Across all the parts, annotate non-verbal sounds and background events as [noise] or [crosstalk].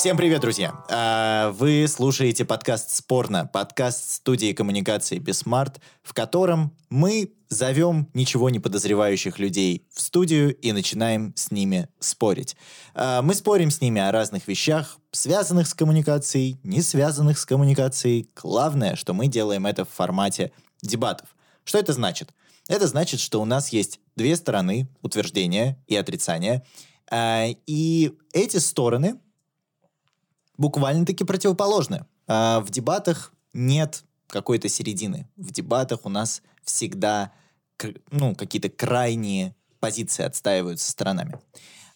Всем привет, друзья! А, вы слушаете подкаст «Спорно», подкаст студии коммуникации «Be Smart», в котором мы зовем ничего не подозревающих людей в студию и начинаем с ними спорить. А, мы спорим с ними о разных вещах, связанных с коммуникацией, не связанных с коммуникацией. Главное, что мы делаем это в формате дебатов. Что это значит? Это значит, что у нас есть две стороны утверждения и отрицания, а, и эти стороны буквально-таки противоположны. А в дебатах нет какой-то середины. В дебатах у нас всегда ну, какие-то крайние позиции отстаиваются сторонами.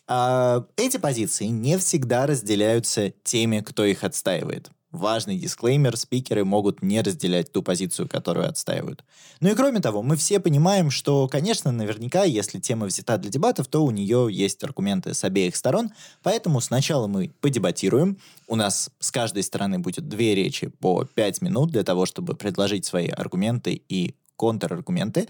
А эти позиции не всегда разделяются теми, кто их отстаивает важный дисклеймер, спикеры могут не разделять ту позицию, которую отстаивают. Ну и кроме того, мы все понимаем, что, конечно, наверняка, если тема взята для дебатов, то у нее есть аргументы с обеих сторон, поэтому сначала мы подебатируем, у нас с каждой стороны будет две речи по пять минут для того, чтобы предложить свои аргументы и контраргументы,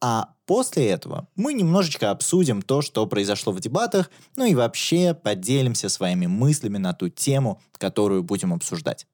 а после этого мы немножечко обсудим то, что произошло в дебатах, ну и вообще поделимся своими мыслями на ту тему, которую будем обсуждать.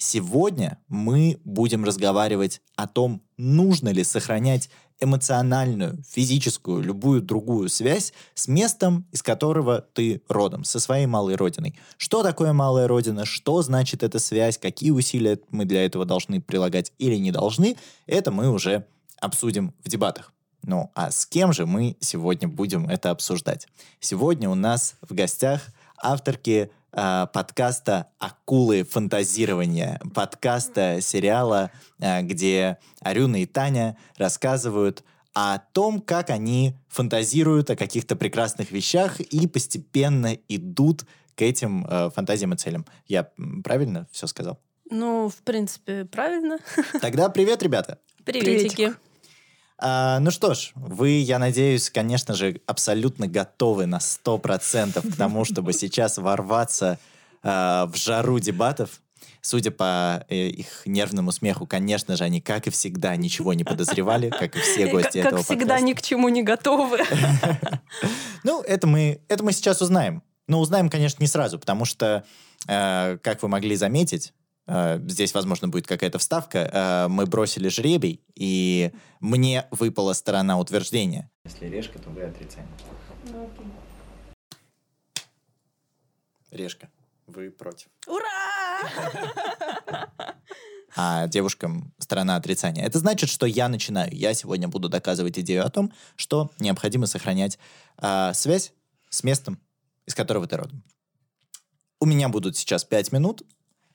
Сегодня мы будем разговаривать о том, нужно ли сохранять эмоциональную, физическую, любую другую связь с местом, из которого ты родом, со своей малой родиной. Что такое малая родина, что значит эта связь, какие усилия мы для этого должны прилагать или не должны, это мы уже обсудим в дебатах. Ну, а с кем же мы сегодня будем это обсуждать? Сегодня у нас в гостях авторки э, подкаста «Акулы фантазирования», подкаста сериала, э, где Арюна и Таня рассказывают о том, как они фантазируют о каких-то прекрасных вещах и постепенно идут к этим э, фантазиям и целям. Я правильно все сказал? Ну, в принципе, правильно. Тогда привет, ребята. Приветики. Приветик. А, ну что ж, вы, я надеюсь, конечно же, абсолютно готовы на 100% к тому, чтобы сейчас ворваться а, в жару дебатов. Судя по э, их нервному смеху, конечно же, они, как и всегда, ничего не подозревали, как и все гости этого Как всегда, ни к чему не готовы. [laughs] Ну, это мы, это мы сейчас узнаем. Но узнаем, конечно, не сразу, потому что, э, как вы могли заметить, здесь, возможно, будет какая-то вставка, э, мы бросили жребий, и мне выпала сторона утверждения. Если решка, то вы отрицание. Ну, решка, вы против. Ура! А девушкам сторона отрицания. Это значит, что я начинаю. Я сегодня буду доказывать идею о том, что необходимо сохранять э, связь с местом, из которого ты родом. У меня будут сейчас пять минут,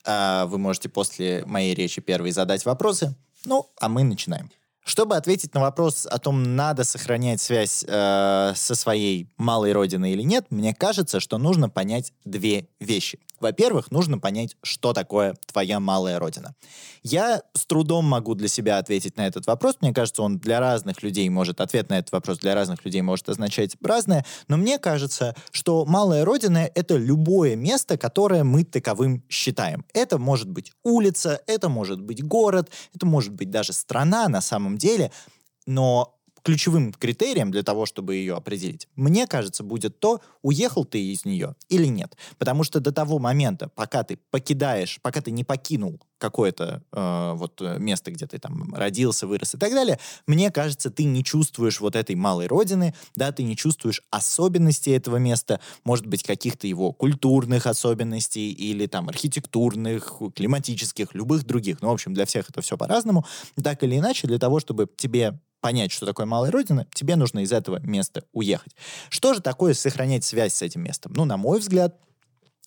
вы можете после моей речи первой задать вопросы. Ну, а мы начинаем. Чтобы ответить на вопрос о том, надо сохранять связь э, со своей малой родиной или нет, мне кажется, что нужно понять две вещи. Во-первых, нужно понять, что такое твоя малая родина. Я с трудом могу для себя ответить на этот вопрос. Мне кажется, он для разных людей может, ответ на этот вопрос для разных людей может означать разное. Но мне кажется, что малая родина — это любое место, которое мы таковым считаем. Это может быть улица, это может быть город, это может быть даже страна на самом деле. Но ключевым критерием для того, чтобы ее определить, мне кажется, будет то, уехал ты из нее или нет. Потому что до того момента, пока ты покидаешь, пока ты не покинул какое-то э, вот э, место, где ты там родился, вырос и так далее, мне кажется, ты не чувствуешь вот этой малой родины, да, ты не чувствуешь особенностей этого места, может быть, каких-то его культурных особенностей или там архитектурных, климатических, любых других. Ну, в общем, для всех это все по-разному. Так или иначе, для того, чтобы тебе понять, что такое малая родина, тебе нужно из этого места уехать. Что же такое сохранять связь с этим местом? Ну, на мой взгляд,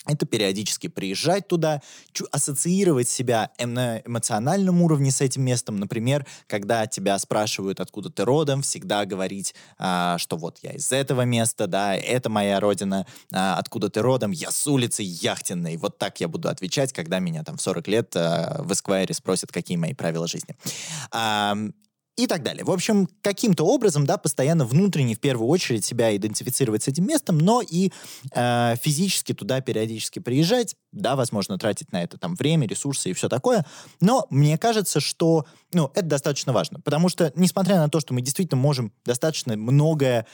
это периодически приезжать туда, ассоциировать себя эм, на эмоциональном уровне с этим местом. Например, когда тебя спрашивают, откуда ты родом, всегда говорить, а, что вот я из этого места, да, это моя родина, а, откуда ты родом, я с улицы Яхтенной. Вот так я буду отвечать, когда меня там в 40 лет а, в Эсквайре спросят, какие мои правила жизни. И так далее. В общем, каким-то образом, да, постоянно внутренне, в первую очередь, себя идентифицировать с этим местом, но и э, физически туда периодически приезжать, да, возможно, тратить на это там время, ресурсы и все такое. Но мне кажется, что, ну, это достаточно важно, потому что, несмотря на то, что мы действительно можем достаточно многое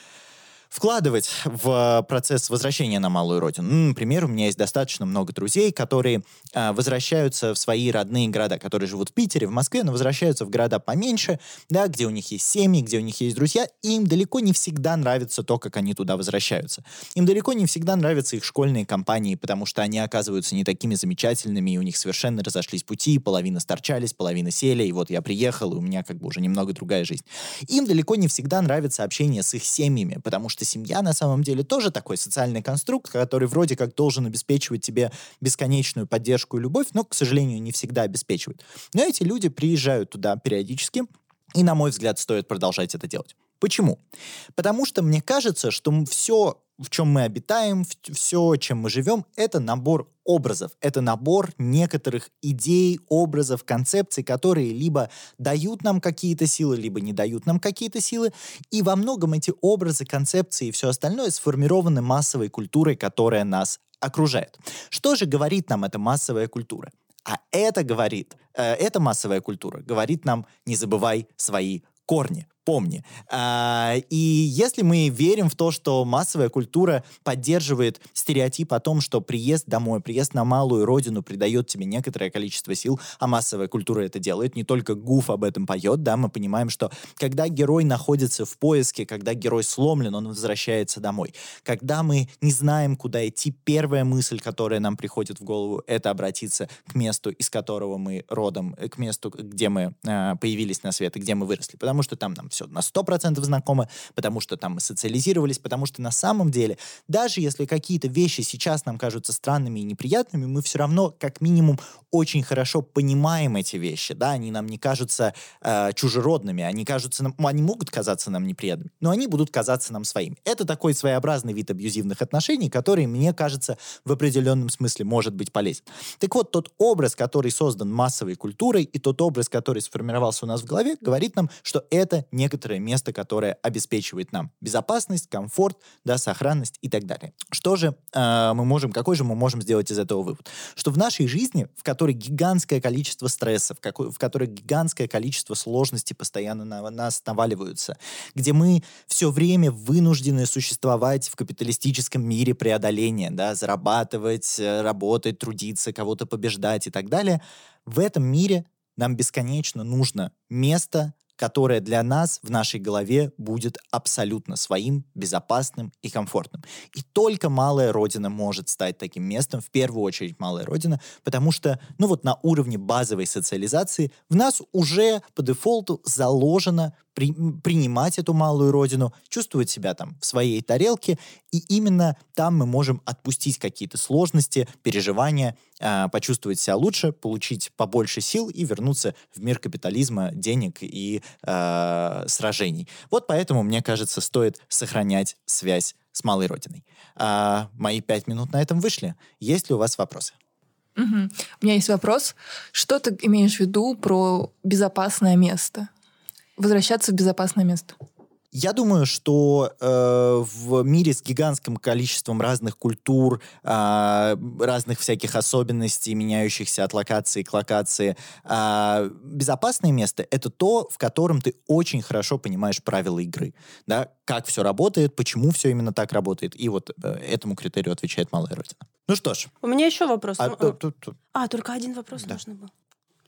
вкладывать в процесс возвращения на малую родину. Ну, например, у меня есть достаточно много друзей, которые э, возвращаются в свои родные города, которые живут в Питере, в Москве, но возвращаются в города поменьше, да, где у них есть семьи, где у них есть друзья, и им далеко не всегда нравится то, как они туда возвращаются. Им далеко не всегда нравятся их школьные компании, потому что они оказываются не такими замечательными, и у них совершенно разошлись пути, половина сторчались, половина сели, и вот я приехал, и у меня как бы уже немного другая жизнь. Им далеко не всегда нравится общение с их семьями, потому что семья на самом деле тоже такой социальный конструкт, который вроде как должен обеспечивать тебе бесконечную поддержку и любовь, но, к сожалению, не всегда обеспечивает. Но эти люди приезжают туда периодически, и, на мой взгляд, стоит продолжать это делать. Почему? Потому что мне кажется, что все, в чем мы обитаем, все, чем мы живем, это набор образов. Это набор некоторых идей, образов, концепций, которые либо дают нам какие-то силы, либо не дают нам какие-то силы. И во многом эти образы, концепции и все остальное сформированы массовой культурой, которая нас окружает. Что же говорит нам эта массовая культура? А это говорит, э, эта массовая культура говорит нам, не забывай свои корни помни. А, и если мы верим в то, что массовая культура поддерживает стереотип о том, что приезд домой, приезд на малую родину придает тебе некоторое количество сил, а массовая культура это делает, не только Гуф об этом поет, да, мы понимаем, что когда герой находится в поиске, когда герой сломлен, он возвращается домой. Когда мы не знаем, куда идти, первая мысль, которая нам приходит в голову, это обратиться к месту, из которого мы родом, к месту, где мы э, появились на свет и где мы выросли, потому что там нам все на 100% знакомы, потому что там мы социализировались, потому что на самом деле, даже если какие-то вещи сейчас нам кажутся странными и неприятными, мы все равно, как минимум, очень хорошо понимаем эти вещи, да, они нам не кажутся э, чужеродными, они кажутся нам, они могут казаться нам неприятными, но они будут казаться нам своими. Это такой своеобразный вид абьюзивных отношений, который, мне кажется, в определенном смысле может быть полезен. Так вот, тот образ, который создан массовой культурой, и тот образ, который сформировался у нас в голове, говорит нам, что это не некоторое место, которое обеспечивает нам безопасность, комфорт, да, сохранность и так далее. Что же э, мы можем, какой же мы можем сделать из этого вывод? Что в нашей жизни, в которой гигантское количество стрессов, в которой гигантское количество сложностей постоянно на нас наваливаются, где мы все время вынуждены существовать в капиталистическом мире преодоления, да, зарабатывать, э, работать, трудиться, кого-то побеждать и так далее, в этом мире нам бесконечно нужно место, которое для нас в нашей голове будет абсолютно своим, безопасным и комфортным. И только малая родина может стать таким местом, в первую очередь малая родина, потому что, ну вот на уровне базовой социализации в нас уже по дефолту заложено при, принимать эту малую родину, чувствовать себя там в своей тарелке, и именно там мы можем отпустить какие-то сложности, переживания, э, почувствовать себя лучше, получить побольше сил и вернуться в мир капитализма, денег и э, сражений. Вот поэтому, мне кажется, стоит сохранять связь с малой родиной. А, мои пять минут на этом вышли. Есть ли у вас вопросы? Угу. У меня есть вопрос. Что ты имеешь в виду про безопасное место? Возвращаться в безопасное место? Я думаю, что э, в мире с гигантским количеством разных культур, э, разных всяких особенностей, меняющихся от локации к локации, э, безопасное место — это то, в котором ты очень хорошо понимаешь правила игры. Да? Как все работает, почему все именно так работает. И вот э, этому критерию отвечает Малая Родина. Ну что ж. У меня еще вопрос. А, то, то. а только один вопрос Да. нужно был.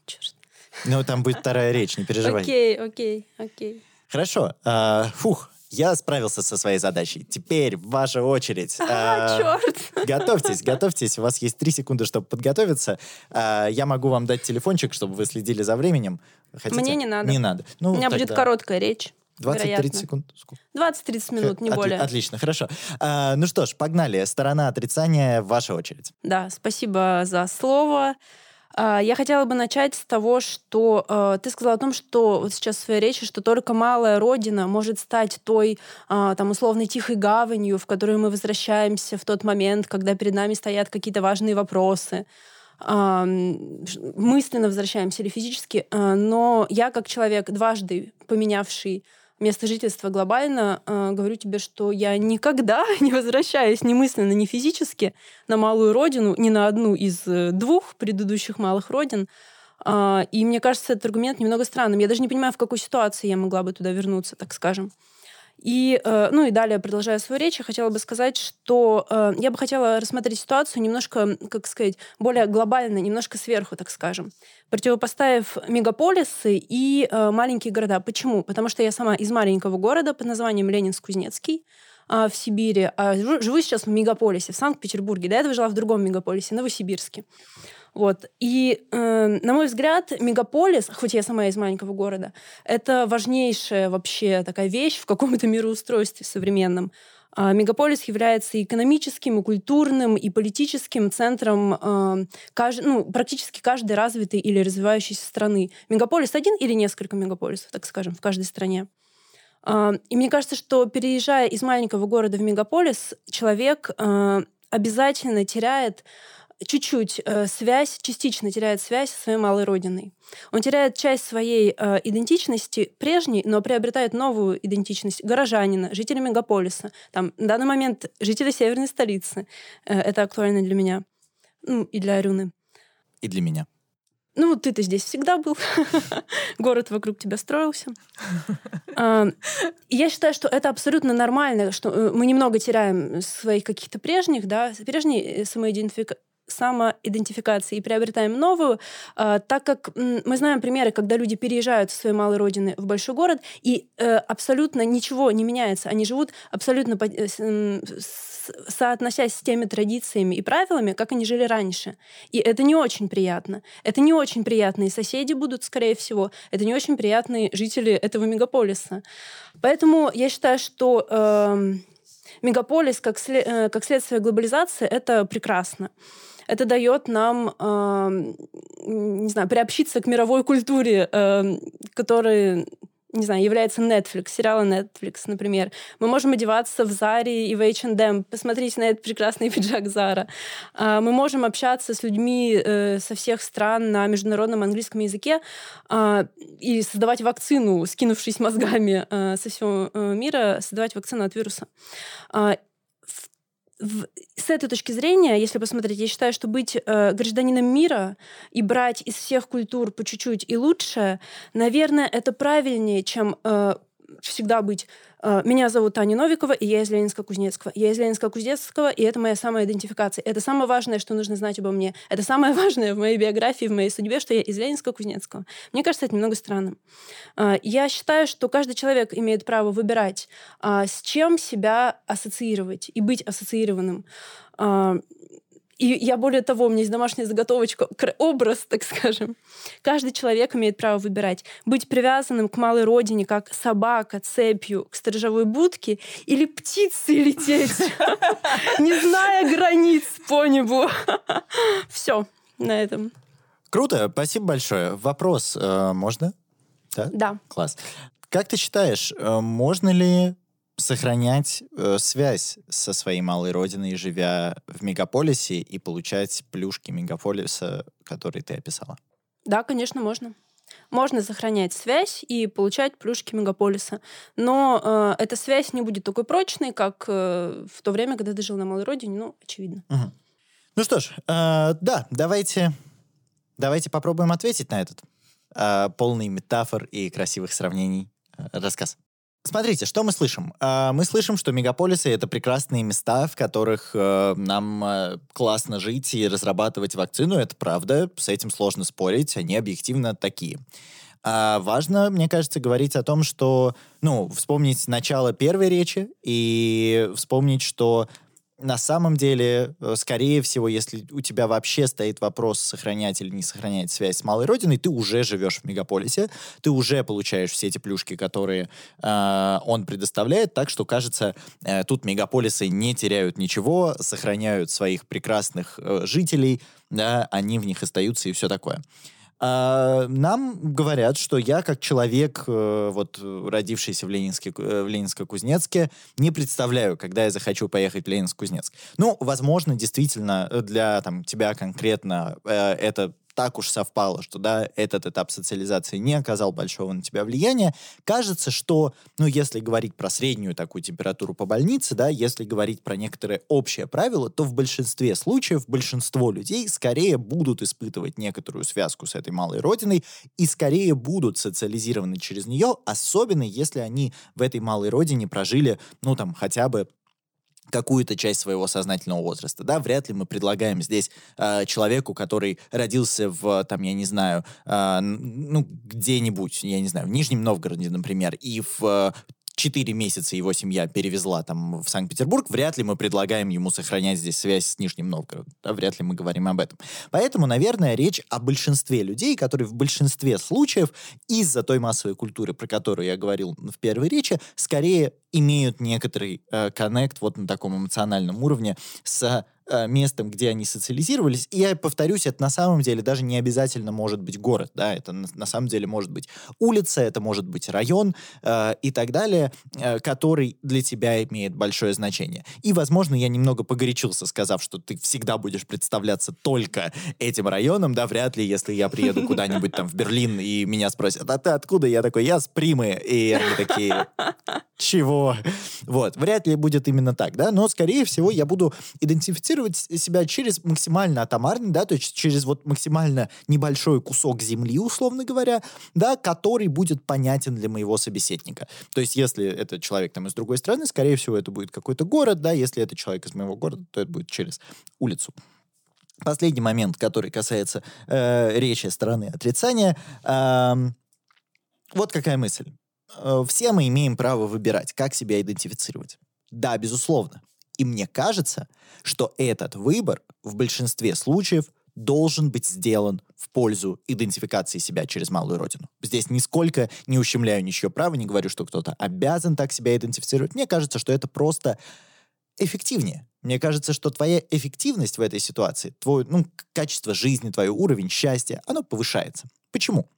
Черт. Ну, там будет вторая речь, не переживай. Окей, окей, окей. Хорошо. а, фух, я справился со своей задачей. Теперь ваша очередь. А, А, черт. Готовьтесь, готовьтесь. У вас есть три секунды, чтобы подготовиться. А, я могу вам дать телефончик, чтобы вы следили за временем. Хотите? Мне не надо. Не надо. Ну, У меня будет короткая речь. 20-30 вероятно. секунд. Сколько? 20-30 минут, не Отли- более. Отлично, хорошо. А, ну что ж, погнали. Сторона отрицания, ваша очередь. Да, спасибо за слово. А, Я хотела бы начать с того, что э, ты сказала о том, что вот сейчас в своей речи, что только малая родина может стать той, а, там, условной тихой гаванью, в которую мы возвращаемся в тот момент, когда перед нами стоят какие-то важные вопросы. А, мысленно возвращаемся или физически. А, Но я, как человек, дважды поменявший место жительства глобально, э, говорю тебе, что я никогда [laughs] не возвращаюсь ни мысленно, ни физически на малую родину, ни на одну из э, двух предыдущих малых родин. А, И мне кажется, этот аргумент немного странным. Я даже не понимаю, в какой ситуации я могла бы туда вернуться, так скажем. И, э, ну и далее, продолжая свою речь, я хотела бы сказать, что э, я бы хотела рассмотреть ситуацию немножко, как сказать, более глобально, немножко сверху, так скажем, противопоставив мегаполисы и э, маленькие города. Почему? Потому что я сама из маленького города под названием Ленинск-Кузнецкий в Сибири. А живу сейчас в мегаполисе, в Санкт-Петербурге. До этого жила в другом мегаполисе, Новосибирске. Вот. И, э, на мой взгляд, мегаполис, хоть я сама из маленького города, это важнейшая вообще такая вещь в каком-то [laughs] мироустройстве современном. А мегаполис является экономическим, и культурным, и политическим центром э, кажд... ну, практически каждой развитой или развивающейся страны. Мегаполис один или несколько мегаполисов, так скажем, в каждой стране. Э, и мне кажется, что переезжая из маленького города в мегаполис, человек э, обязательно теряет чуть-чуть э, связь, частично теряет связь со своей малой родиной. Он теряет часть своей э, идентичности прежней, но приобретает новую идентичность горожанина, жителя мегаполиса. Там, на данный момент жители северной столицы. Э, это актуально для меня. Ну, и для Арюны. И для меня. Ну, ты-то здесь всегда был. [laughs] Город вокруг тебя строился. [laughs] А, я считаю, что это абсолютно нормально, что э, мы немного теряем своих каких-то прежних, да, прежней э, самоидентификации и приобретаем новую, э, так как мы знаем примеры, когда люди переезжают с своей малой родины в большой город, и э, абсолютно ничего не меняется. Они живут абсолютно э, соотносясь с теми традициями и правилами, как они жили раньше. И это не очень приятно. Это не очень приятные соседи будут, скорее всего. Это не очень приятные жители этого мегаполиса. Поэтому я считаю, что... Э, мегаполис как, след, как следствие глобализации это прекрасно это дает нам, э, не знаю, приобщиться к мировой культуре, э, которая не знаю, является Netflix, сериалы Netflix, например. Мы можем одеваться в Заре и в H&M. Посмотрите на этот прекрасный [laughs] пиджак Зара. А, мы можем общаться с людьми э, со всех стран на международном английском языке а, и создавать вакцину, скинувшись мозгами э, со всего э, мира, создавать вакцину от вируса. В, с этой точки зрения, если посмотреть, я считаю, что быть э, гражданином мира и брать из всех культур по чуть-чуть и лучше, наверное, это правильнее, чем э, всегда быть э, «Меня зовут Таня Новикова, и я из Ленинска-Кузнецкого». Я из Ленинска-Кузнецкого, и это моя самая идентификация. Это самое важное, что нужно знать обо мне. Это самое [laughs] важное в моей биографии, в моей судьбе, что я из Ленинска-Кузнецкого. Мне кажется, это немного странным. Э, я считаю, что каждый человек имеет право выбирать, э, с чем себя ассоциировать и быть ассоциированным. И я более того, у меня есть домашняя заготовочка, образ, так скажем. Каждый человек имеет право выбирать, быть привязанным к малой родине, как собака цепью к сторожевой будке, или птицей лететь, [laughs] не зная границ по небу. [laughs] Все на этом. Круто, спасибо большое. Вопрос э, можно? Да? Класс. Как ты считаешь, э, можно ли сохранять э, связь со своей малой родиной, живя в мегаполисе, и получать плюшки мегаполиса, которые ты описала? Да, конечно, можно. Можно сохранять связь и получать плюшки мегаполиса. Но э, эта связь не будет такой прочной, как э, в то время, когда ты жил на малой родине, ну, очевидно. Угу. Ну что ж, э, да, давайте, давайте попробуем ответить на этот э, полный метафор и красивых сравнений э, рассказ. Смотрите, что мы слышим? А, мы слышим, что мегаполисы — это прекрасные места, в которых э, нам э, классно жить и разрабатывать вакцину. Это правда, с этим сложно спорить, они объективно такие. А важно, мне кажется, говорить о том, что, ну, вспомнить начало первой речи и вспомнить, что на самом деле, э, скорее всего, если у тебя вообще стоит вопрос, сохранять или не сохранять связь с малой родиной, ты уже живешь в мегаполисе, ты уже получаешь все эти плюшки, которые э, он предоставляет, так что, кажется, э, тут мегаполисы не теряют ничего, сохраняют своих прекрасных э, жителей, да, они в них остаются и все такое. А, нам говорят, что я как человек, э, вот родившийся в, Ленинске, э, в Ленинско-Кузнецке, не представляю, когда я захочу поехать в Ленинск-Кузнецк. Ну, возможно, действительно, для там, тебя конкретно э, это так уж совпало, что, да, этот этап социализации не оказал большого на тебя влияния, кажется, что, ну, если говорить про среднюю такую температуру по больнице, да, если говорить про некоторые общие правила, то в большинстве случаев большинство людей скорее будут испытывать некоторую связку с этой малой родиной и скорее будут социализированы через нее, особенно если они в этой малой родине прожили, ну, там, хотя бы какую-то часть своего сознательного возраста, да, вряд ли мы предлагаем здесь э, человеку, который родился в, там, я не знаю, э, ну, где-нибудь, я не знаю, в Нижнем Новгороде, например, и в 4 месяца его семья перевезла там в Санкт-Петербург, вряд ли мы предлагаем ему сохранять здесь связь с Нижним Новгородом. Да, вряд ли мы говорим об этом. Поэтому, наверное, речь о большинстве людей, которые в большинстве случаев из-за той массовой культуры, про которую я говорил в первой речи, скорее имеют некоторый э, коннект вот на таком эмоциональном уровне с э, местом, где они социализировались. И я повторюсь, это на самом деле даже не обязательно может быть город, да, это на, на самом деле может быть улица, это может быть район э, и так далее, э, который для тебя имеет большое значение. И, возможно, я немного погорячился, сказав, что ты всегда будешь представляться только этим районом, да, вряд ли, если я приеду куда-нибудь там в Берлин и меня спросят, а ты откуда? Я такой, я с Примы. И они такие, чего? Вот, вряд ли будет именно так, да, но, скорее всего, я буду идентифицировать себя через максимально атомарный, да, то есть через вот максимально небольшой кусок земли, условно говоря, да, который будет понятен для моего собеседника. То есть если это человек там из другой страны, скорее всего, это будет какой-то город, да, если это человек из моего города, то это будет через улицу. Последний момент, который касается э, речи стороны отрицания. Э, вот какая мысль. Э, все мы имеем право выбирать, как себя идентифицировать. Да, безусловно. И мне кажется, что этот выбор в большинстве случаев должен быть сделан в пользу идентификации себя через малую родину. Здесь нисколько не ущемляю ничье право, не говорю, что кто-то обязан так себя идентифицировать. Мне кажется, что это просто эффективнее. Мне кажется, что твоя эффективность в этой ситуации, твое ну, качество жизни, твой уровень счастья, оно повышается. Почему?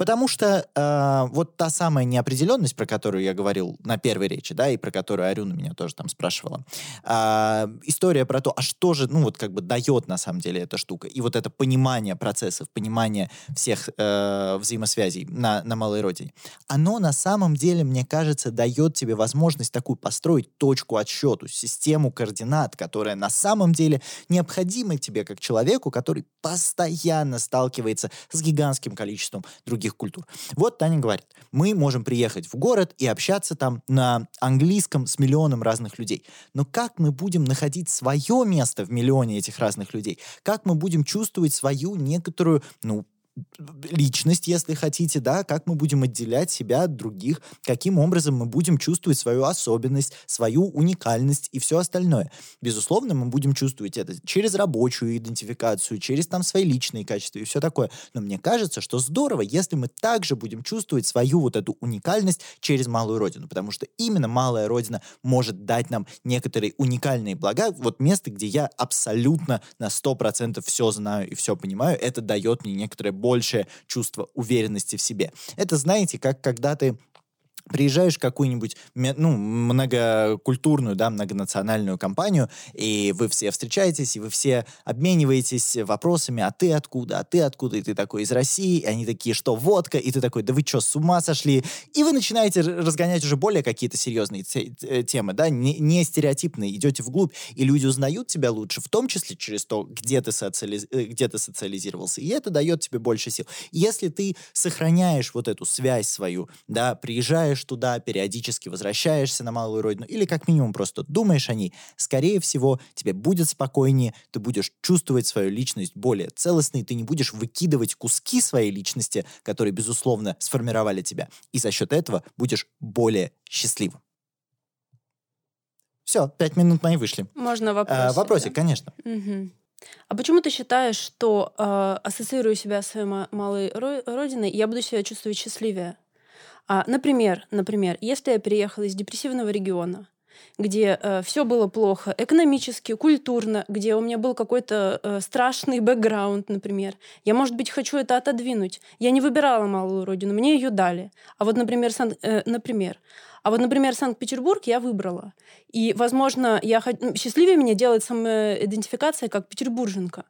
Потому что э, вот та самая неопределенность, про которую я говорил на первой речи, да, и про которую Арюна меня тоже там спрашивала, э, история про то, а что же, ну вот как бы дает на самом деле эта штука, и вот это понимание процессов, понимание всех э, взаимосвязей на, на малой родине, оно на самом деле, мне кажется, дает тебе возможность такую построить точку отсчету, систему координат, которая на самом деле необходима тебе как человеку, который постоянно сталкивается с гигантским количеством других других культур. Вот Таня говорит, мы можем приехать в город и общаться там на английском с миллионом разных людей. Но как мы будем находить свое место в миллионе этих разных людей? Как мы будем чувствовать свою некоторую, ну, личность, если хотите, да, как мы будем отделять себя от других, каким образом мы будем чувствовать свою особенность, свою уникальность и все остальное. Безусловно, мы будем чувствовать это через рабочую идентификацию, через там свои личные качества и все такое. Но мне кажется, что здорово, если мы также будем чувствовать свою вот эту уникальность через малую родину, потому что именно малая родина может дать нам некоторые уникальные блага. Вот место, где я абсолютно на 100% все знаю и все понимаю, это дает мне некоторое большее чувство уверенности в себе. Это, знаете, как когда ты приезжаешь в какую-нибудь ну, многокультурную, да, многонациональную компанию, и вы все встречаетесь, и вы все обмениваетесь вопросами, а ты откуда, а ты откуда, и ты такой из России, и они такие, что водка, и ты такой, да вы что, с ума сошли? И вы начинаете разгонять уже более какие-то серьезные э, темы, да, не, не стереотипные, идете вглубь, и люди узнают тебя лучше, в том числе через то, где ты, социализ... Э, где ты социализировался, и это дает тебе больше сил. Если ты сохраняешь вот эту связь свою, да, приезжаешь приезжаешь туда, периодически возвращаешься на малую родину, или как минимум просто думаешь о ней, скорее всего, тебе будет спокойнее, ты будешь чувствовать свою личность более целостной, ты не будешь выкидывать куски своей личности, которые, безусловно, сформировали тебя, и за счет этого будешь более счастливым. Все, пять минут мои вышли. Можно вопрос? А, вопросик, да? конечно. Угу. А почему ты считаешь, что э, ассоциирую себя с своей малой родиной, я буду себя чувствовать счастливее? А, например, например, если я переехала из депрессивного региона, где э, все было плохо экономически, культурно, где у меня был какой-то э, страшный бэкграунд, например. Я, может быть, хочу это отодвинуть. Я не выбирала малую родину, мне ее дали. А вот, например, Сан... э, например, а вот, например, Санкт-Петербург я выбрала. И, возможно, я х... счастливее меня делает самоидентификация как петербурженка.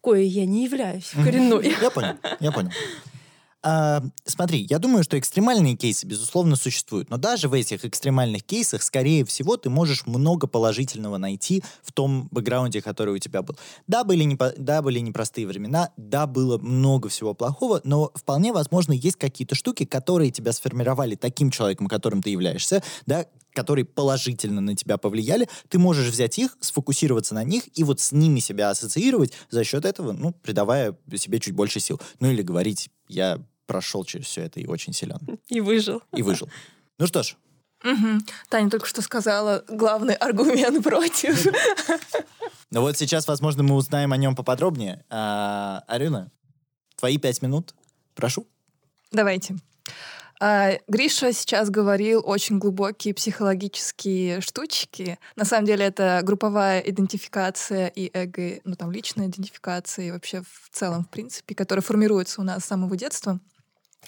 кое я не являюсь [laughs] коренной. Я понял, я понял. А, смотри, я думаю, что экстремальные кейсы, безусловно, существуют. Но даже в этих экстремальных кейсах, скорее всего, ты можешь много положительного найти в том бэкграунде, который у тебя был. Да, были, не, да, были непростые времена, да, было много всего плохого, но вполне возможно, есть какие-то штуки, которые тебя сформировали таким человеком, которым ты являешься, да, которые положительно на тебя повлияли, ты можешь взять их, сфокусироваться на них и вот с ними себя ассоциировать, за счет этого, ну, придавая себе чуть больше сил. Ну или говорить, я прошел через все это и очень силен. И выжил. И выжил. Ну что ж. Угу. Таня только что сказала главный аргумент против. Ну вот сейчас, возможно, мы узнаем о нем поподробнее. А, Арина, твои пять минут, прошу. Давайте. А, Гриша сейчас говорил очень глубокие психологические штучки. На самом деле это групповая идентификация и эго, ну там личная идентификация и вообще в целом, в принципе, которая формируется у нас с самого детства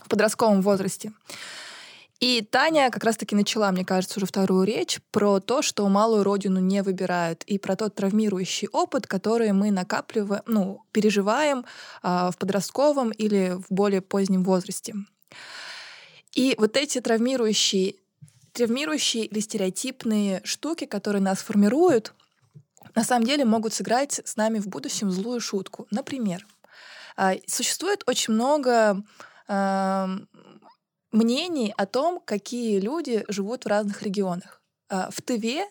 в подростковом возрасте. И Таня как раз-таки начала, мне кажется, уже вторую речь про то, что малую родину не выбирают, и про тот травмирующий опыт, который мы накапливаем, ну, переживаем а, в подростковом или в более позднем возрасте. И вот эти травмирующие, травмирующие или стереотипные штуки, которые нас формируют, на самом деле могут сыграть с нами в будущем злую шутку. Например, а, существует очень много мнений о том, какие люди живут в разных регионах. А, в Тыве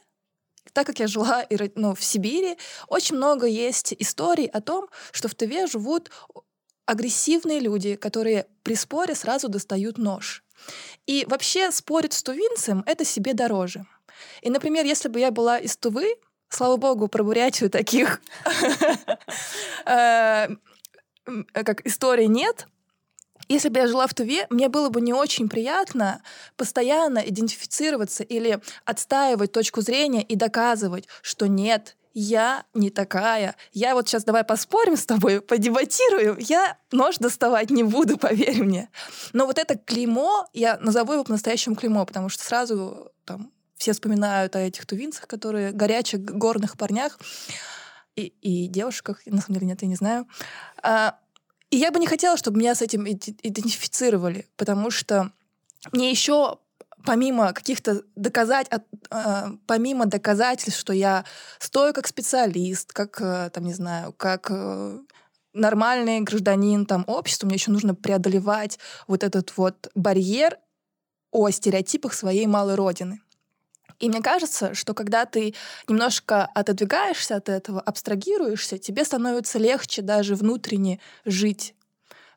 так как я жила ну, в Сибири, очень много есть историй о том, что в Тыве живут агрессивные люди, которые при споре сразу достают нож. И вообще спорить с тувинцем — это себе дороже. И, например, если бы я была из Тувы, слава богу, про Бурятию таких [laughs] э, как историй нет, если бы я жила в Туве, мне было бы не очень приятно постоянно идентифицироваться или отстаивать точку зрения и доказывать, что нет, я не такая. Я вот сейчас давай поспорим с тобой, [laughs] подебатируем. Я нож доставать не буду, [laughs] поверь мне. Но вот это клеймо, я назову его по-настоящему клеймо, потому что сразу там все вспоминают о этих тувинцах, которые горячих горных парнях и, и девушках, на самом деле нет, я не знаю. А, и я бы не хотела, чтобы меня с этим идентифицировали, потому что мне еще помимо каких-то доказать, э, помимо доказательств, что я стою как специалист, как, э, там, не знаю, как э, нормальный гражданин там, общества, мне еще нужно преодолевать вот этот вот барьер о стереотипах своей малой родины. И мне кажется, что когда ты немножко отодвигаешься от этого, абстрагируешься, тебе становится легче даже внутренне жить,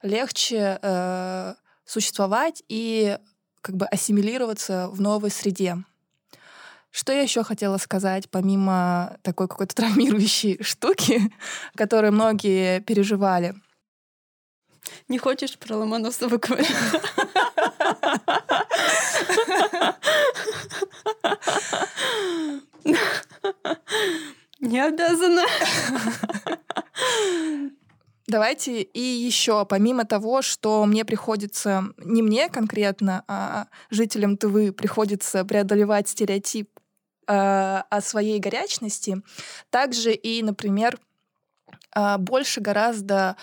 легче э, существовать и как бы ассимилироваться в новой среде. Что я еще хотела сказать, помимо такой какой-то [laughs] травмирующей штуки, которую многие переживали? Не хочешь про Ломоносова говорить? Не обязана. Давайте и еще, помимо того, что мне приходится, не мне конкретно, а жителям ТВ приходится преодолевать стереотип э, о своей горячности, также и, например, э, больше гораздо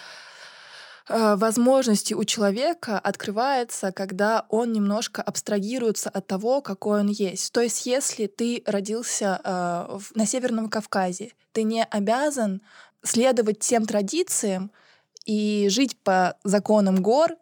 возможности у человека открывается, когда он немножко абстрагируется от того, какой он есть. То есть, если ты родился э, на Северном Кавказе, ты не обязан следовать тем традициям и жить по законам гор,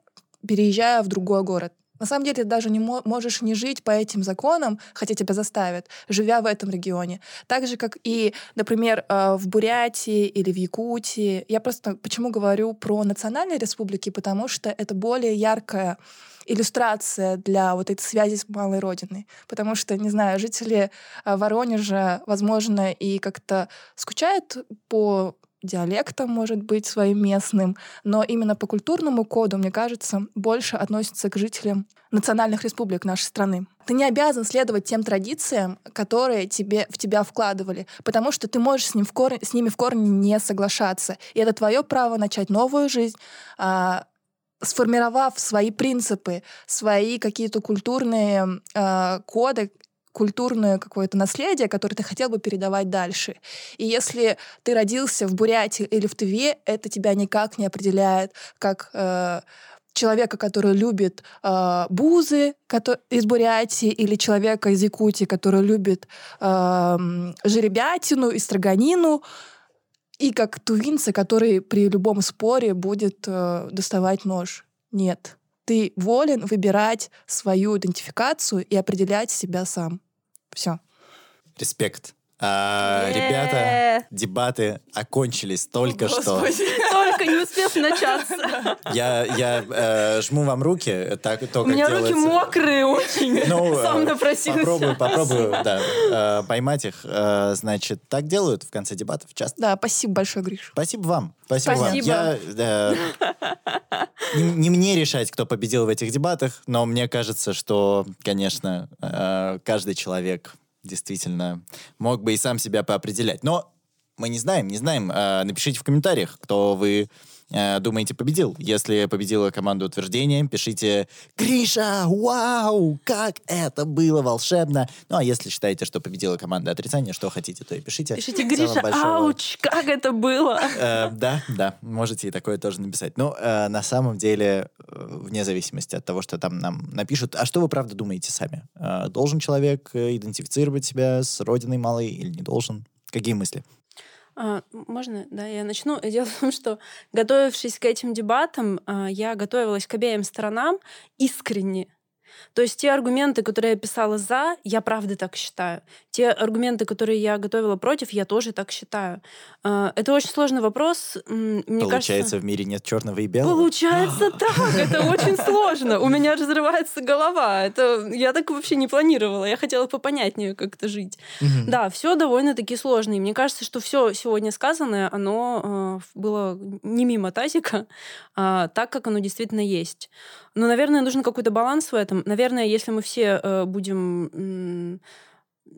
переезжая в другой город. На самом деле ты даже не можешь не жить по этим законам, хотя тебя заставят, живя в этом регионе. Так же, как и, например, э, в Бурятии или в Якутии. Я просто почему говорю про национальные республики, потому что это более яркая иллюстрация для вот этой связи с малой родиной. Потому что, не знаю, жители э, Воронежа, возможно, и как-то скучают по диалектом, может быть, своим местным, но именно по культурному коду, мне кажется, больше относится к жителям национальных республик нашей страны. Ты не обязан следовать тем традициям, которые тебе, в тебя вкладывали, потому что ты можешь с, ним в корне, с ними в корне не соглашаться. И это твое право начать новую жизнь, а, сформировав свои принципы, свои какие-то культурные э, коды, культурное какое-то наследие, которое ты хотел бы передавать дальше. И если ты родился в Бурятии или в Тыве, это тебя никак не определяет как э, человека, который любит э, бузы который, из Бурятии, или человека из Якутии, который любит э, жеребятину и строганину, и как тувинца, который при любом споре будет э, доставать нож. Нет. Ты волен выбирать свою идентификацию и определять себя сам. Все. Респект. А, ребята, дебаты окончились только что. [laughs] Только не успев начаться. Я, я э, жму вам руки. Так, то, У меня руки мокрые очень. Ну, [laughs] Сам э, напросился. Попробую, попробую, да, э, поймать их. Э, значит, так делают в конце дебатов часто. Да, спасибо большое, Гриш. Спасибо вам. Спасибо, Спасибо. вам. Я, э, не, не мне решать, кто победил в этих дебатах, но мне кажется, что, конечно, э, каждый человек действительно мог бы и сам себя поопределять. Но мы не знаем, не знаем. Э, напишите в комментариях, кто вы думаете победил. Если победила команда утверждения, пишите «Гриша, вау, как это было волшебно!» Ну, а если считаете, что победила команда отрицания, что хотите, то и пишите. Пишите, Гриша, большого. ауч, как это было? Э, да, да, можете и такое тоже написать. Но э, на самом деле, э, вне зависимости от того, что там нам напишут, а что вы правда думаете сами? Э, должен человек э, идентифицировать себя с родиной малой или не должен? Какие мысли? А, можно, да, я начну. [laughs] Дело в том, что, готовившись к этим дебатам, а, я готовилась к обеим сторонам искренне. То есть те аргументы, которые я писала за, я правда так считаю. Те аргументы, которые я готовила против, я тоже так считаю. А, Это очень сложный вопрос. Мне Получается, кажется, в мире нет черного и белого? Получается [gasps] так, это очень сложно. У меня разрывается голова. Это я так вообще не планировала. Я хотела попонятнее как-то жить. Да, все довольно-таки сложно. И мне кажется, что все сегодня сказанное, оно э, было не мимо тазика, а так, как оно действительно есть. Но, наверное, нужен какой-то баланс в этом. Наверное, если мы все э, будем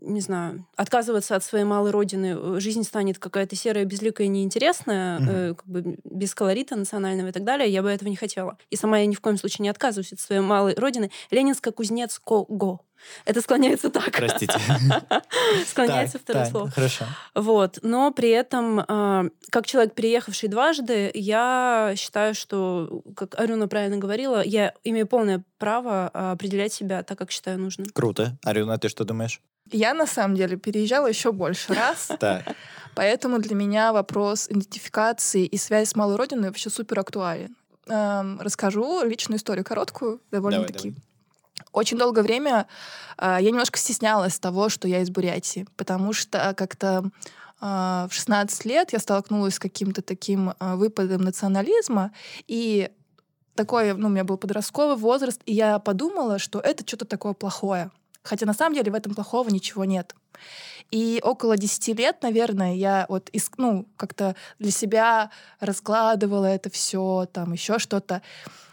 не знаю, отказываться от своей малой родины, э, жизнь станет какая-то серая, безликая, неинтересная, Мгм. э, как бы без колорита национального и так далее, я бы этого не хотела. И сама я ни в коем случае не отказываюсь от своей малой родины. Ленинско-Кузнецко-Го. Это склоняется так. Простите. [laughs] Склоняется второе так, слово. Хорошо. Вот. Но при этом, а, как человек, переехавший дважды, я считаю, что, как Арюна правильно говорила, я имею полное право а, определять себя так, как считаю нужным. Круто. Арюна, ты что думаешь? Я, на самом деле, переезжала еще больше раз, [laughs] поэтому для меня вопрос идентификации и связи с малой родиной вообще супер актуален. Эм, Расскажу личную историю, короткую, довольно-таки. Очень долгое время э, я немножко стеснялась того, что я из Бурятии, потому что как-то э, в 16 лет я столкнулась с каким-то таким э, выпадом национализма, и такой, ну, у меня был подростковый возраст, и я подумала, что это что-то такое плохое. Хотя на самом деле в этом плохого ничего нет. И около 10 лет, наверное, я вот иск- ну, как-то для себя раскладывала это все, там еще что-то.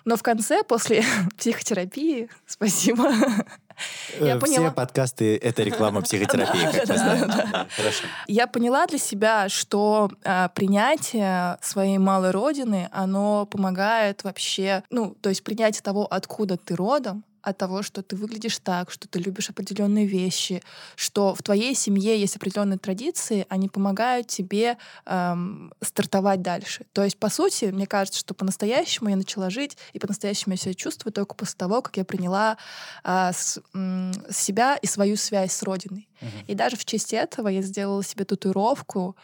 Но в конце, после [laughs] психотерапии, [laughs] спасибо, [laughs] Я Э, поняла. Все подкасты — это реклама психотерапии, как мы знаем. Хорошо. я поняла для себя, что а, принятие своей малой родины, оно помогает вообще, ну, то есть принятие того, откуда ты родом, от того, что ты выглядишь так, что ты любишь определенные вещи, что в твоей семье есть определенные традиции, они помогают тебе эм, стартовать дальше. То есть, по сути, мне кажется, что по-настоящему я начала жить и по-настоящему я себя чувствую только после того, как я приняла а, с- м, себя и свою связь с родиной. Мгм. И даже в честь этого я сделала себе татуировку.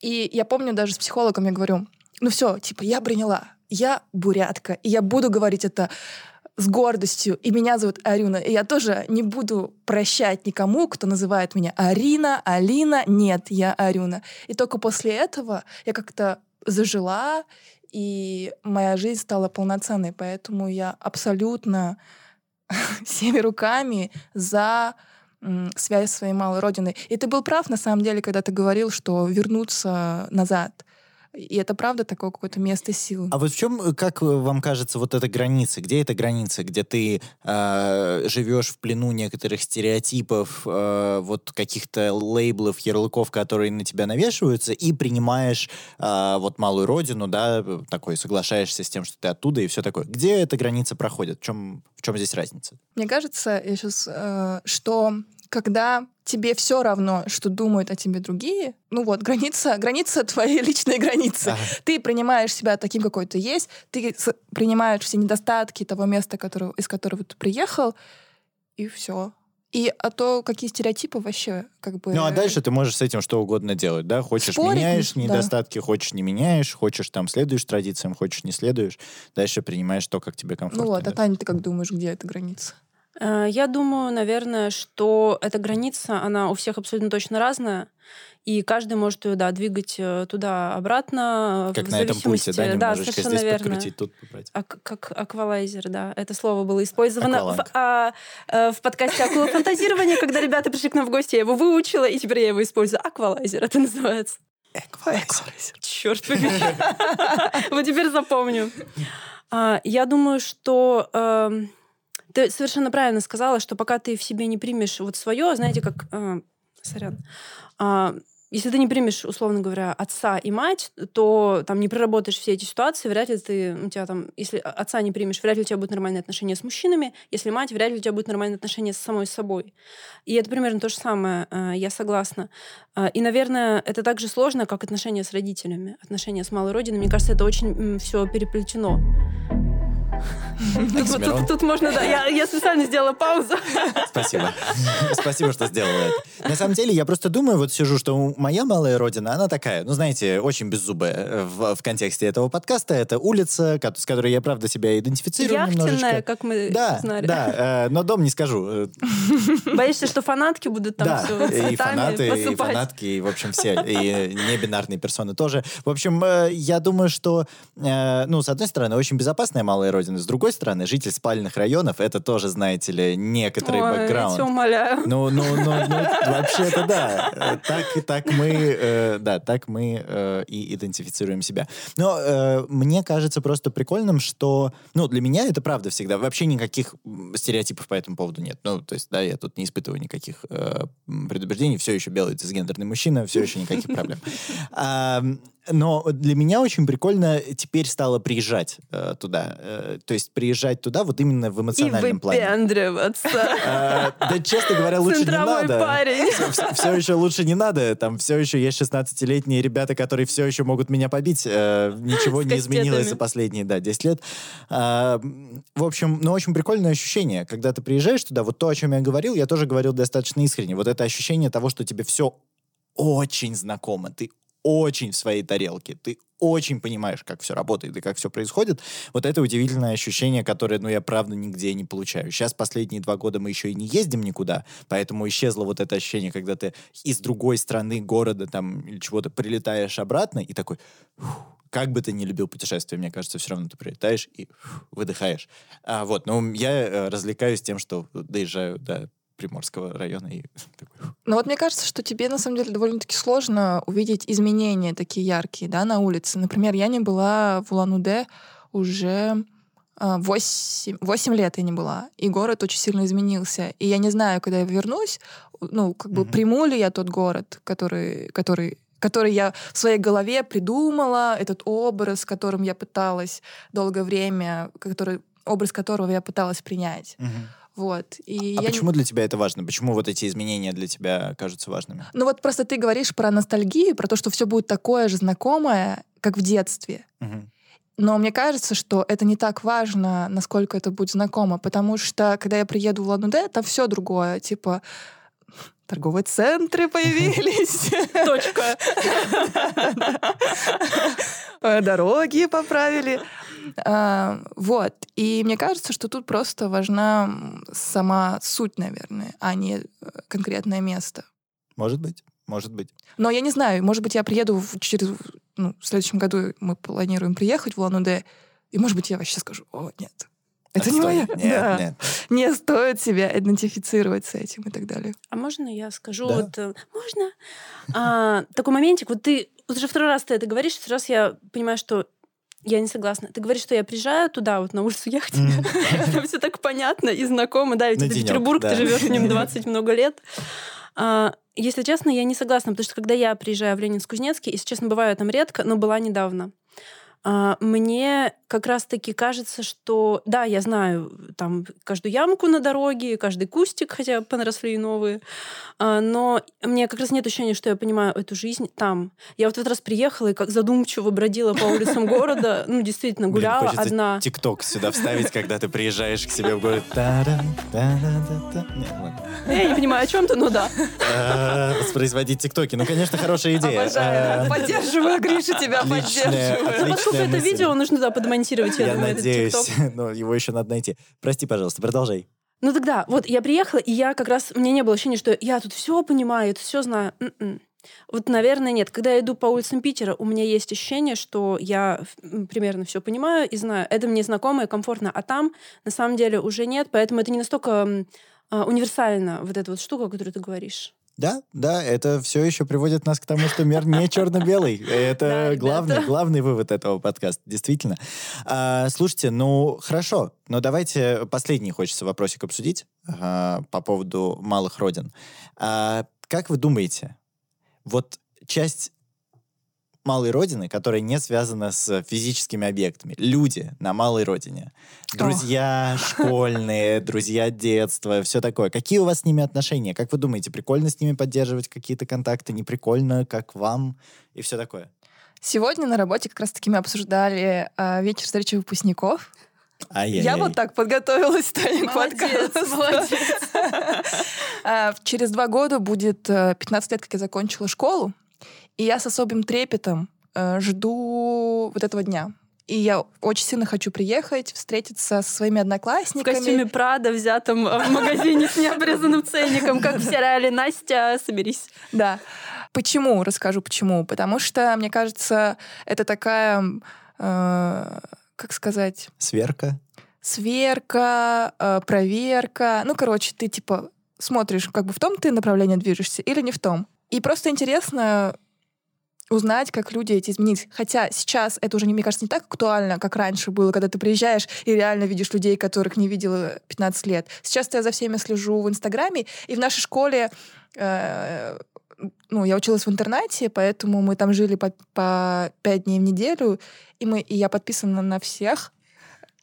И я помню, даже с психологом я говорю, ну все, типа, я приняла, я бурятка, и я буду говорить это с гордостью, и меня зовут Арина, и я тоже не буду прощать никому, кто называет меня Арина, Алина, нет, я Арюна. И только после этого я как-то зажила, и моя жизнь стала полноценной, поэтому я абсолютно [laughs] всеми руками за связь с своей малой родиной. И ты был прав, на самом деле, когда ты говорил, что вернуться назад. И это правда такое какое-то место силы. А вот в чем, как вам кажется, вот эта граница? Где эта граница, где ты э, живешь в плену некоторых стереотипов, э, вот каких-то лейблов, ярлыков, которые на тебя навешиваются, и принимаешь э, вот малую родину, да, такой соглашаешься с тем, что ты оттуда и все такое. Где эта граница проходит? В чем, в чем здесь разница? Мне кажется, я сейчас, что когда тебе все равно, что думают о тебе другие, ну вот, граница, [laughs] граница твоей личной границы. Ага. Ты принимаешь себя таким, какой ты есть, ты принимаешь все недостатки того места, которого, из которого ты приехал, и все. И а то какие стереотипы вообще как бы... Ну, а дальше ты можешь с этим что угодно делать, да? Хочешь, Спорить, меняешь да. недостатки, хочешь, не меняешь, хочешь, там, следуешь традициям, хочешь, не следуешь. Дальше принимаешь то, как тебе комфортно. Ну вот, а да. Таня, ты как думаешь, где эта граница? Э, Я думаю, наверное, что эта граница, она у всех абсолютно точно разная, и каждый может ее, да, двигать э, туда-обратно. Как в на этом пульсе, да, немножечко совершенно здесь верно. подкрутить, тут побрать. Ак- как аквалайзер, да. Это слово было использовано в, а, э, в подкасте «Акула фантазирования», когда ребята пришли к нам в гости, я его выучила, и теперь я его использую. Аквалайзер это называется. Черт побери. [laughs] Вот теперь запомню. А, Я думаю, что эм, ты совершенно правильно сказала, что пока ты в себе не примешь вот свое, знаете, как... э, Сорян. А, Если ты не примешь, условно говоря, отца и мать, то там не проработаешь все эти ситуации, вряд ли ты, у тебя там, если отца не примешь, вряд ли у тебя будут нормальные отношения с мужчинами, если мать, вряд ли у тебя будут нормальные отношения с самой собой. И это примерно то же самое, э, я согласна. А, И, наверное, это так же сложно, как отношения с родителями, отношения с малой родиной. Мне кажется, это очень все переплетено. [laughs] Тут, тут- можно, да. Я, я специально сделала паузу. [laughs] Спасибо. Спасибо, что сделала это. На самом деле, я просто думаю, вот сижу, что моя малая родина, она такая, ну, знаете, очень беззубая в, в контексте этого подкаста. Это улица, с которой я, правда, себя идентифицирую Яхтенная, немножечко. как мы Да, знали. да, э, но дом не скажу. Э, Боишься, что фанатки будут там да, все и фанаты, и посыпать? фанатки, и, в общем, все, и небинарные персоны тоже. В общем, э, я думаю, что, э, ну, с одной стороны, очень безопасная малая родина, с другой стороны, житель спальных районов, это тоже, знаете ли, некоторый Ой, я бэкграунд. тебя умоляю. Ну, ну, ну, ну, вообще-то да. Так, так мы, э, да, так мы э, и идентифицируем себя. Но э, мне кажется просто прикольным, что, ну, для меня это правда всегда. Вообще никаких стереотипов по этому поводу нет. Ну, то есть, да, я тут не испытываю никаких э, предубеждений. Все еще белый цисгендерный мужчина, все еще никаких проблем. [laughs] Но для меня очень прикольно теперь стало приезжать э, туда. Э, то есть приезжать туда вот именно в И эмоциональном плане. выпендриваться. А, Да, честно говоря, лучше не Центровой надо. парень. Все, еще лучше не надо. Там все еще есть 16-летние ребята, которые все еще могут меня побить. Э, Ничего С не изменилось кастетами. за последние, да, 10 лет. М, В общем, ну, очень прикольное ощущение. Когда ты приезжаешь туда, вот то, о чем я говорил, я тоже говорил достаточно искренне. Вот это ощущение того, что тебе все очень знакомо. Ты очень в своей тарелке. Ты очень понимаешь, как все работает и как все происходит. Вот это удивительное ощущение, которое, ну, я правда нигде не получаю. Сейчас последние два года мы еще и не ездим никуда, поэтому исчезло вот это ощущение, когда ты из другой страны, города там или чего-то прилетаешь обратно и такой, как бы ты ни любил путешествия, мне кажется, все равно ты прилетаешь и выдыхаешь. А, вот, но я э, развлекаюсь тем, что доезжаю до Приморского района и [laughs] такой. Но вот мне кажется, что тебе на самом деле довольно-таки сложно увидеть изменения такие яркие, да, на улице. Например, я не была в Улан-Удэ уже 8, 8 лет я не была, и город очень сильно изменился. И я не знаю, когда я вернусь, ну, как бы Мгм. приму ли я тот город, который, который, который я в своей голове придумала, этот образ, которым я пыталась долгое время, который, образ которого я пыталась принять. Вот. И А я не- почему для тебя это важно? Почему вот эти изменения для тебя кажутся важными? Ну вот просто ты говоришь про ностальгию, про то, что все будет такое же знакомое, как в детстве. Мгм. Но мне кажется, что это не так важно, насколько это будет знакомо, потому что когда я приеду в Улан-Удэ, там все другое, типа торговые центры [laughs] появились, Точка. [laughs] дороги поправили. А, Вот. И мне кажется, что тут просто важна сама суть, наверное, а не э, конкретное место. Может быть, может быть. Но я не знаю, может быть, я приеду в- через... Ну, в следующем году мы планируем приехать в Улан-Удэ, и, может быть, я вообще скажу, о, нет, это не моя. Нет, Да. нет. Не стоит себя идентифицировать с этим и так далее. А можно я скажу? Да. Вот, э, можно? А, такой моментик. Вот ты вот уже второй раз ты это говоришь, второй раз я понимаю, что я не согласна. Ты говоришь, что я приезжаю туда, вот на улицу Яхтина. [laughs] Там все так понятно и знакомо. Да, ведь это Петербург, да. ты живешь в нем 20 [laughs] много лет. А, Если честно, я не согласна, потому что когда я приезжаю в Ленинск-Кузнецкий, если честно, бываю там редко, но была недавно. А, мне как раз-таки кажется, что да, я знаю там каждую ямку на дороге, каждый кустик, хотя понаросли новые, а, но мне как раз нет ощущения, что я понимаю эту жизнь там. Я вот в этот раз приехала и как задумчиво бродила по улицам города, ну, действительно, гуляла Блин, одна. тикток сюда вставить, когда ты приезжаешь к себе в город. Ладно. Я не понимаю, о чем ты, но да. А, Воспроизводить тиктоки. Ну, конечно, хорошая идея. Обожаю. А, Поддерживаю, Гриша, тебя поддерживаю. Поскольку это мысль. видео нужно да, подмонтировать, я, Я думаю, этот надеюсь, [laughs] но его еще надо найти. Прости, пожалуйста, продолжай. Ну тогда, вот я приехала, и я как раз, мне не было ощущения, что я тут все понимаю, все знаю. М-м. Вот, наверное, нет. Когда я иду по улицам Питера, у меня есть ощущение, что я примерно все понимаю и знаю. Это мне знакомо и комфортно. А там, на самом деле, уже нет. Поэтому это не настолько а, универсально, вот эта вот штука, о которой ты говоришь. Да, да, это все еще приводит нас к тому, что мир не [laughs] черно-белый. Это главный, главный вывод этого подкаста, действительно. А, слушайте, ну хорошо, но давайте последний хочется вопросик обсудить по поводу малых родин. А, как вы думаете, вот часть малой родины, которая не связана с физическими объектами, люди на малой родине, друзья школьные, [laughs] друзья детства, все такое. Какие у вас с ними отношения? Как вы думаете, прикольно с ними поддерживать какие-то контакты, неприкольно, как вам и все такое? Сегодня на работе как раз-таки мы обсуждали а, вечер встречи выпускников. Ай-яй-яй. Я вот так подготовилась Таня, к подкасту. молодец. [laughs] А, Через два года будет э, 15 лет, как я закончила школу, и я с особым трепетом э, жду вот этого дня. И я очень сильно хочу приехать, встретиться со своими В одноклассниками. костюме Прада, взятом э, в магазине с необрезанным ценником, как в сериале «Настя, соберись». Да. Почему? Расскажу почему. Потому что, мне кажется, это такая, э, как сказать, Сверка. сверка, э, проверка. Ну, короче, ты типа смотришь, как бы в том ты направлении движешься или не в том. И просто интересно узнать, как люди эти изменились. Хотя сейчас это уже, не, мне кажется, не так актуально, как раньше было, когда ты приезжаешь и реально видишь людей, которых не видела 15 лет. Сейчас я за всеми слежу в Инстаграме, и в нашей школе э, ну, я училась в интернате, поэтому мы там жили по, по пять дней в неделю, и, мы, и я подписана на всех,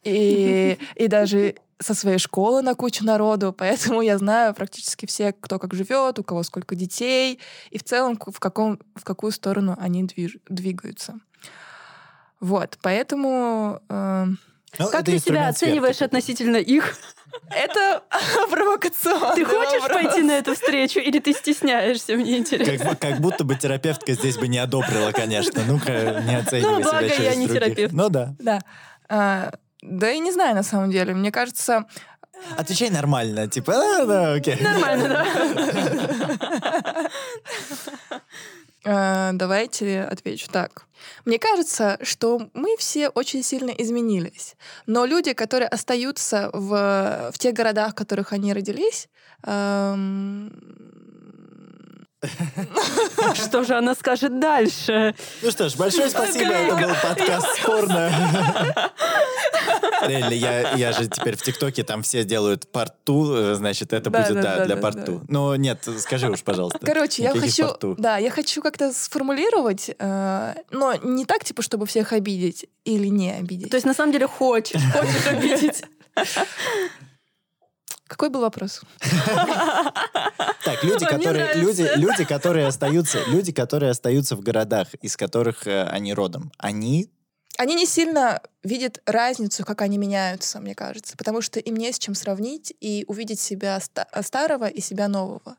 и, и даже со своей школы на кучу народу, [laughs] поэтому я знаю практически все, кто как живет, у кого сколько детей, и в целом в, каком, в какую сторону они движ, двигаются. Вот, поэтому э, Ну, Как ты себя оцениваешь такой. относительно их? это [laughs] провокационно. Ты хочешь пойти на эту встречу или ты стесняешься, мне интересно? Как, как будто бы терапевтка здесь бы не одобрила, конечно. Ну-ка, не оценивай Ну, благо, себя через я не других. терапевт. Ну да. Да. А, да и не знаю, на самом деле. Мне кажется, Отвечай нормально, типа, а, да, окей. Нормально, да? [laughs] э, давайте отвечу так. Мне кажется, что мы все очень сильно изменились. Но люди, которые остаются в, в тех городах, в которых они родились, эм, Что же она скажет дальше? Ну что ж, большое спасибо, это был подкаст «Спорно». Реально, я, я же теперь в ТикТоке, там все делают парту, э, значит, это Да, будет, да, да, да, для да, парту. да. Но нет, скажи уж, пожалуйста. Короче, я хочу, парту. да, я хочу как-то сформулировать, э, но не так, типа, чтобы всех обидеть или не обидеть. То есть, на самом деле, хочешь, хочешь [laughs] обидеть. Какой был вопрос? Так, люди, которые, люди, люди, которые остаются, люди, которые остаются в городах, из которых э, они родом, они Они не сильно видят разницу, как они меняются, мне кажется, потому что им не с чем сравнить и увидеть себя ста- старого и себя нового.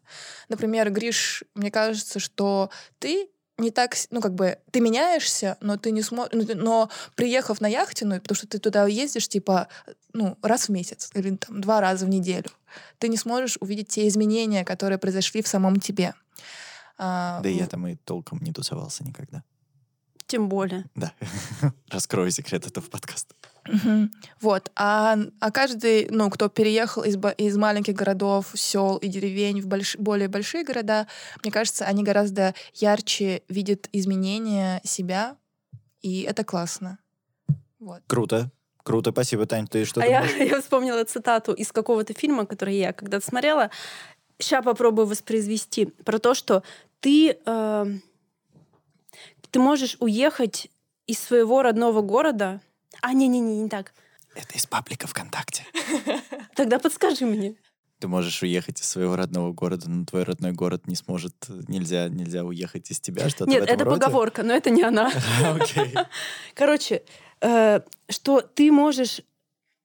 Например, Гриш, мне кажется, что ты не так, ну как бы, ты меняешься, но ты не смотришь, но приехав на яхтенную, потому что ты туда ездишь типа, ну раз в месяц или там два раза в неделю, ты не сможешь увидеть те изменения, которые произошли в самом тебе. А, Да и в- я там и толком не тусовался никогда. Тем более. Да. [laughs] Раскрою секрет этого подкаста. Мгм. Вот. А, а каждый, ну, кто переехал из, ба- из маленьких городов, сел и деревень в больш- более большие города, мне кажется, они гораздо ярче видят изменения себя, и это классно. Вот. Круто. Круто, спасибо, Тань. Ты что А я, [laughs] я вспомнила цитату из какого-то фильма, который я когда-то смотрела. Сейчас попробую воспроизвести. Про то, что ты, э, ты можешь уехать из своего родного города... А, не-не-не, не так. Это из паблика ВКонтакте. [laughs] Тогда подскажи мне. Ты можешь уехать из своего родного города, но твой родной город не сможет, нельзя, нельзя уехать из тебя, что-то Нет, это роде? поговорка, но это не она. [laughs] Окей. [laughs] Короче, э, что ты можешь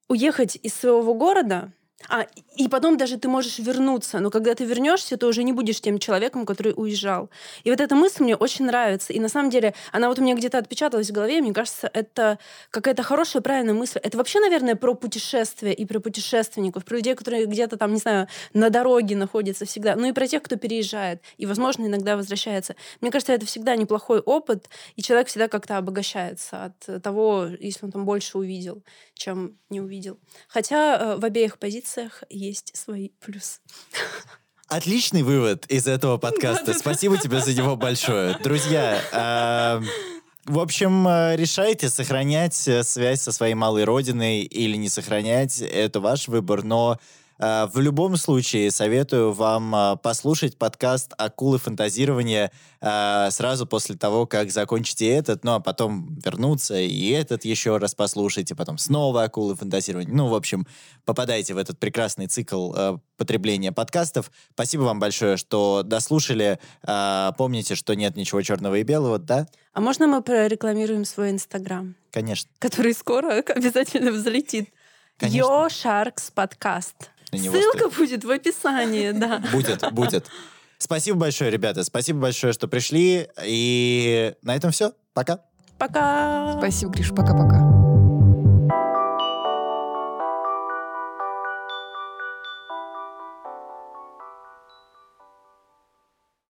уехать из своего города, а, и потом даже ты можешь вернуться, но когда ты вернешься, ты уже не будешь тем человеком, который уезжал. И вот эта мысль мне очень нравится. И на самом деле она вот у меня где-то отпечаталась в голове, мне кажется, это какая-то хорошая, правильная мысль. Это вообще, наверное, про путешествия и про путешественников, про людей, которые где-то там, не знаю, на дороге находятся всегда, ну и про тех, кто переезжает и, возможно, иногда возвращается. Мне кажется, это всегда неплохой опыт, и человек всегда как-то обогащается от того, если он там больше увидел, чем не увидел. Хотя э, в обеих позициях есть свои плюсы. Отличный вывод из этого подкаста. Спасибо тебе за него большое. Друзья, эм, в общем, э, решайте сохранять э, связь со своей малой родиной или не сохранять. Это ваш выбор, но в любом случае советую вам э, послушать подкаст «Акулы фантазирования» э, сразу после того, как закончите этот, ну а потом вернуться и этот еще раз послушать, и потом снова «Акулы фантазирования». Ну, в общем, попадайте в этот прекрасный цикл э, потребления подкастов. Спасибо вам большое, что дослушали. Э, помните, что нет ничего черного и белого, да? А можно мы прорекламируем свой Инстаграм, Конечно. который скоро [laughs] обязательно взлетит? Yo Sharks подкаст. На него Ссылка будет в описании, [laughs] да. Будет, будет. Спасибо большое, ребята. Спасибо большое, что пришли. И на этом все. Пока. Пока. Спасибо, Гриш, пока-пока.